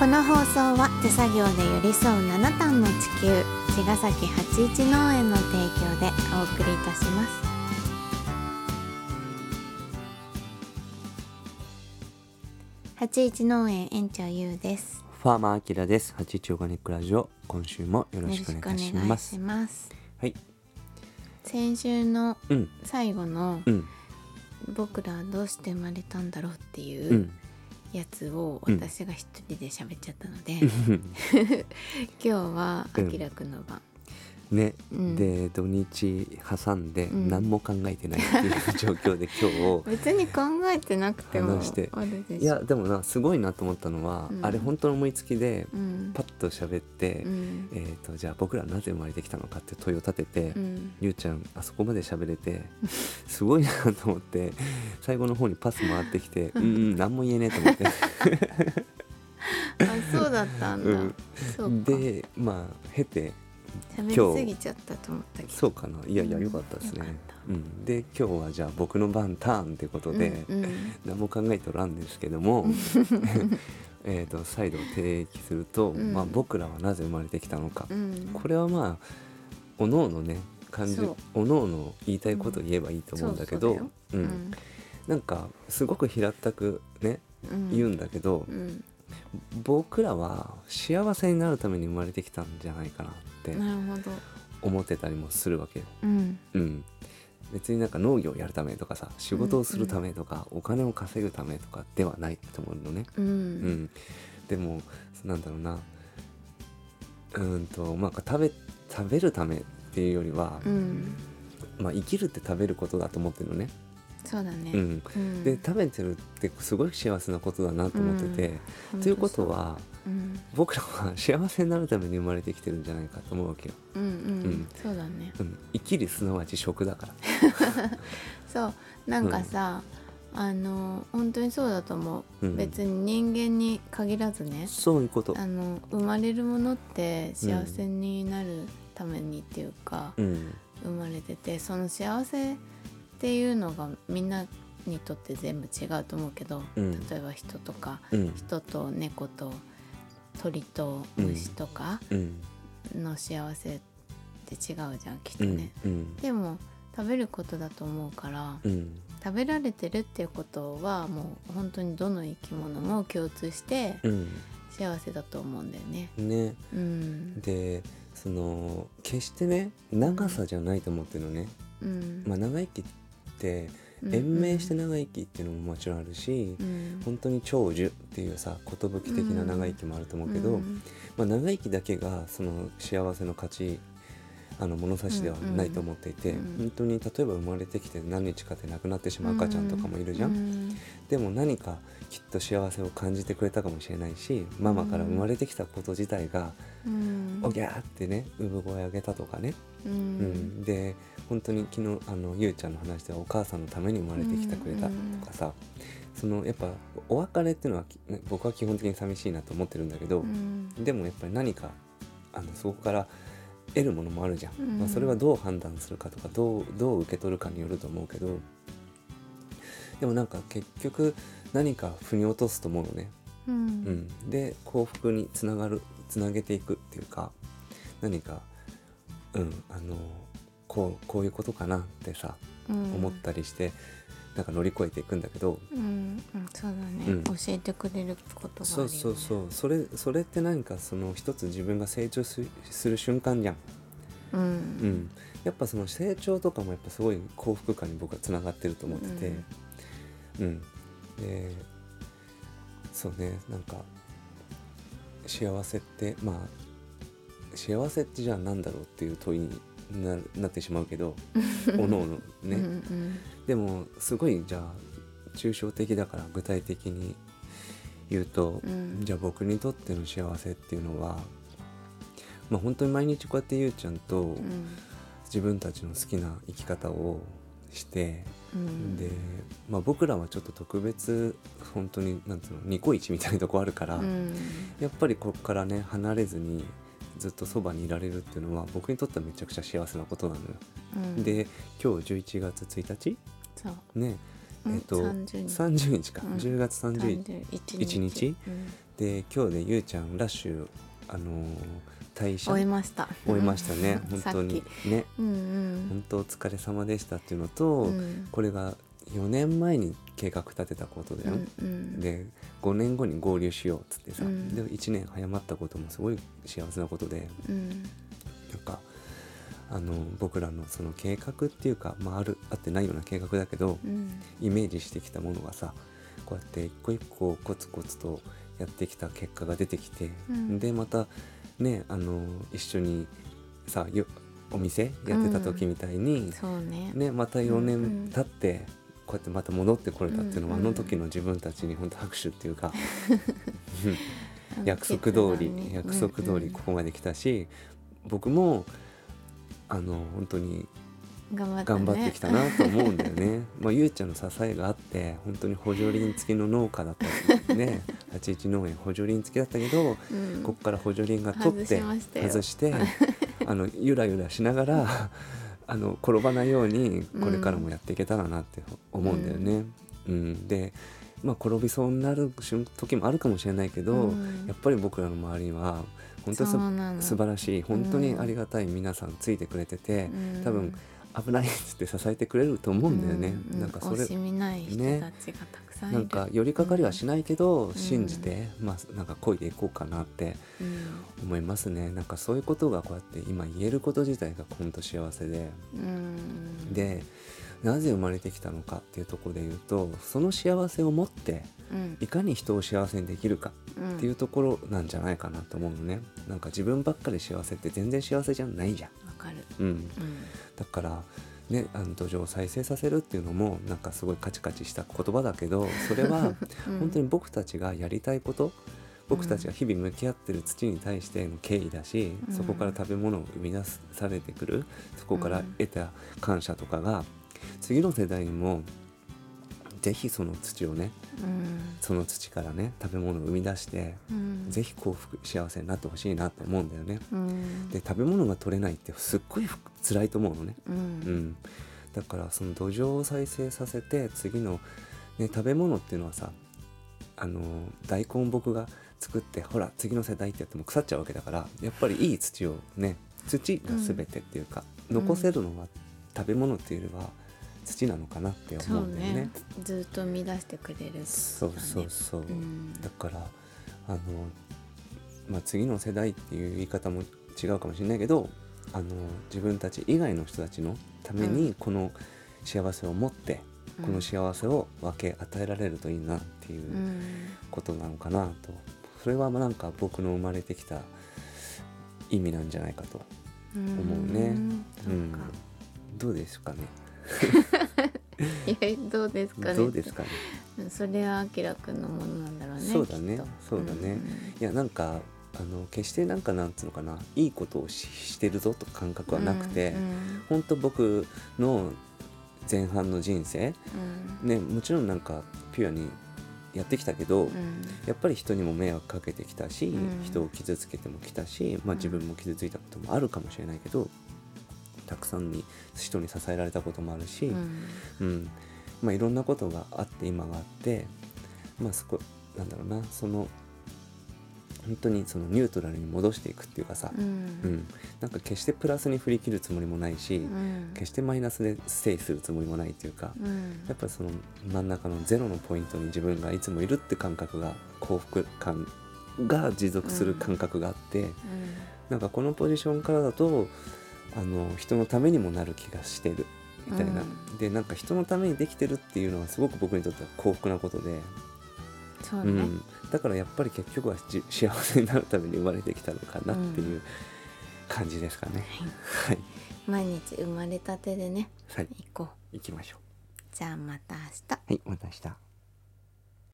この放送は手作業で寄り添う七段の地球茅ヶ崎八一農園の提供でお送りいたします。八一農園園長ゆうです。ファーマーアキラです。八一オーガニックラジオ、今週もよよろろしくお願いします。しますはい、先週のうん、最後のうん、僕らはどうして生まれたんだろうってう、いうんやつをうん。私が一人で喋っちゃったので、うん。今日はあうんきらくんの番、ね、うん。で土日挟んでうん。何も考えてないっていう状況で今 別に考えてなくてもいやでもなすごいなと思ったのは、うん。あれ本当の思いつきでうん。パッと喋って、うん。えー、とじゃあ僕らなぜ生まれてきたのかって問いを立てて、うん。ゆうちゃんあそこまで喋れて すごいなと思って最後の方にパス回ってきて うんうん何も言えねえと思って。あそうだったんだ、でまあ経て喋りすぎちゃったと思ったけど。そうかな。いやいやうんよかったですね。よかった、うん、で今日はじゃあ僕の番ターンってことで、うんうん。何も考えとらんですけども えーと再度提起すると、うん。まあ、僕らはなぜ生まれてきたのか、うん。これはまあおのおのね感じおのおの言いたいことを言えばいいと思うんだけど、そうん。なんかすごく平たくねうん。言うんだけど、うん。僕らは幸せになるために生まれてきたんじゃないかなってなるほど。思ってたりもするわけよ。うん。うん、別になんか農業をやるためとかさ仕事をするためとか、お金を稼ぐためとかではないと思うのね。ううん。ん、でもなんだろうな。うーんとまあ食べ食べるためっていうよりは、うん。まあ、生きるって食べることだと思ってるのね。そうだね。うん。うん。で食べてるってすごい幸せなことだなと思ってて、うん。ということはうん。僕らは幸せになるために生まれてきてるんじゃないかと思うわけよ。うんうん、うん。そうだね。うん、生きるすなわち食だから。そう。なんかさ、あの本当にそうだと思う、うん。別に人間に限らずね。そういうこと。あの生まれるものって幸せになるためにっていうか、うん。生まれててその幸せっていうのがみんなにとって全部違うと思うけど、うん。例えば人とかうん。人と猫と鳥と虫とかうん。の幸せって違うじゃんきっとうん。ね。うん。でも食べることだと思うから、うん。食べられてるっていうことはもう本当にどの生き物も共通してうん。幸せだと思うんだよね。ね。うん、でその決してね長さじゃないと思ってるのね、うん、まあ長生きってうん延命して長生きっていうのももちろんあるし、うん。本当に長寿っていうさ寿的な長生きもあると思うけど、うんまあ、長生きだけがその幸せの価値あの物差しではないと思っていて、うん。本当に例えば生まれてきて何日かで亡くなってしまう赤ちゃんとかもいるじゃん、うん。でも何かきっと幸せを感じてくれたかもしれないしママから生まれてきたこと自体がうん「おぎゃー」ってね産声上げたとかね、ううん。んで本当に昨日あのゆうちゃんの話ではお母さんのために生まれてきてくれたとかさ、そのやっぱお別れっていうのは、ね僕は基本的に寂しいなと思ってるんだけど、うん。でもやっぱり何かあのそこから得るものもあるじゃん、うんまあ、それはどう判断するかとかどうどう受け取るかによると思うけど。でもなんか結局何か腑に落とすと思うのね、ううんん、で幸福につながるつなげていくっていうか何かうんあのこうこういうことかなってさうん。思ったりして、なんか乗り越えていくんだけど、うんうんそうだね、うん。教えてくれることがあるよ、ね、そうそうそう。それそれって何かその一つ自分が成長すする瞬間じゃん。ううん。ん、やっぱその成長とかもやっぱすごい幸福感に僕はつながってると思ってて、うん。でそうねなんか幸せってまあ幸せってじゃあ何だろうっていう問いにななってしまうけど おのおのね、うんうんでもすごいじゃあ抽象的だから具体的に言うと、うん。じゃあ僕にとっての幸せっていうのはまあ本当に毎日こうやってゆうちゃんと、うん。自分たちの好きな生き方をして、うん。で、まあ、僕らはちょっと特別本当になんつうのニコイチみたいなとこあるから、うん。やっぱりここからね離れずにずっとそばにいられるっていうのは僕にとってはめちゃくちゃ幸せなことなのよ。うん。で今日11月1日？ねうんえっと30日30日か、うん。10月31 31一。日。うん。で今日でゆうちゃんラッシュあのー退社？終えました。終えましたね。うん本当に。ね。きうん。本当お疲れ様でしたっていうのと、うん。これが4年前に計画立てたことだよ、うんうん。で5年後に合流しようっつってさ、うん。で1年早まったこともすごい幸せなことで。うん。なんかあの僕らのその計画っていうか、まあ、あるあってないような計画だけど、うん。イメージしてきたものがさこうやって一個一個コツコツとやってきた結果が出てきて、うん。でまたねあの一緒にさよお店やってた時みたいに、そうね。ね、また4うんうん。年経ってこうやってまた戻ってこれたっていうのは、うんうんあの時の自分たちに本当拍手っていうか 約束通り、約束通りここまで来たし、僕もあの本当にうん頑張ったね。頑張ってきたなと思うんだよね。まあゆうちゃんの支えがあって本当に補助輪付きの農家だったりね。81農園補助輪付きだったけど、うん。ここから補助輪が取って外してあのゆらゆらしながらあの転ばないようにこれからもやっていけたらなって思うんだよね。うん。でまあ転びそうになる瞬時もあるかもしれないけど、うん。やっぱり僕らの周りには本当に素晴らしい本当にありがたい皆さんついてくれてて、うん。多分危ないっつって支えてくれると思うんだよね。うなんかそれ惜しみない人ねなんか寄りかかりはしないけど、ん信じて、まあなんか漕いでいこうかなってうん。思いますね。なんかそういうことがこうやって今言えること自体が本当幸せで。うん。でなぜ生まれてきたのかっていうところで言うとその幸せを持ってうん。いかに人を幸せにできるかうんっていうところなんじゃないかなと思うのね。なんか自分ばっかり幸せって全然幸せじゃないじゃん、わかる。うん、うん。だからねあの土壌を再生させるっていうのもなんかすごいカチカチした言葉だけどそれはうん。本当に僕たちがやりたいこと僕たちが日々向き合ってる土に対しての敬意だし、うん。そこから食べ物を生み出されてくるそこから得た感謝とかが次の世代にもぜひその土をねうん。その土からね食べ物を生み出して、うん。ぜひ幸福幸せになってほしいなと思うんだよね。うん。で食べ物が取れないってすっごい辛いと思うのね。ううん。ん、だからその土壌を再生させて次の、ね、食べ物っていうのはさあの大根僕が作ってほら次の世代ってやっても腐っちゃうわけだからやっぱりいい土をね土が全てっていうか、ん。残せるのは食べ物っていうよりは土なのかなって思うんだよね。ね。ずっと生み出してくれるね。そうそうそう、うん。だからあの、まあ、次の世代っていう言い方も違うかもしれないけどあの自分たち以外の人たちのためにこの幸せを持って、うん。この幸せを分け与えられるといいなっていううん。ことなのかなと。それはなんか僕の生まれてきた意味なんじゃないかと思思うね。そううん。か。どうですかね どうですかね。どうですかね。それはあきらくんのものなんだろうねそうだね。そうだね。いやなんかあの決してなんかなんつうのかな。いいことをししてるぞとか感覚はなくて、うん本当僕の前半の人生うん。ねもちろんなんかピュアにやってきたけど、うん。やっぱり人にも迷惑かけてきたし、うん。人を傷つけてもきたし、まあ、うん自分も傷ついたこともあるかもしれないけど、たくさんに人に支えられたこともあるし、うん。うん。まあ、いろんなことがあって今があってまあそこなんだろうなその本当にそのニュートラルに戻していくっていうかさ、ううん。んなんか決してプラスに振り切るつもりもないし、うん。決してマイナスでステイするつもりもないっていうか、うん。やっぱりその真ん中のゼロのポイントに自分がいつもいるって感覚が幸福感が持続する感覚があって、なんかこのポジションからだとあの人のためにもなる気がしてるみたいな、うん。でなんか人のためにできてるっていうのはすごく僕にとっては幸福なことで、そうね。うん、だからやっぱり結局はじ幸せになるために生まれてきたのかなっていう感じですかね。はい、毎日生まれたてでね。はい、行こう。行きましょう。じゃあまた明日。はい、また明日。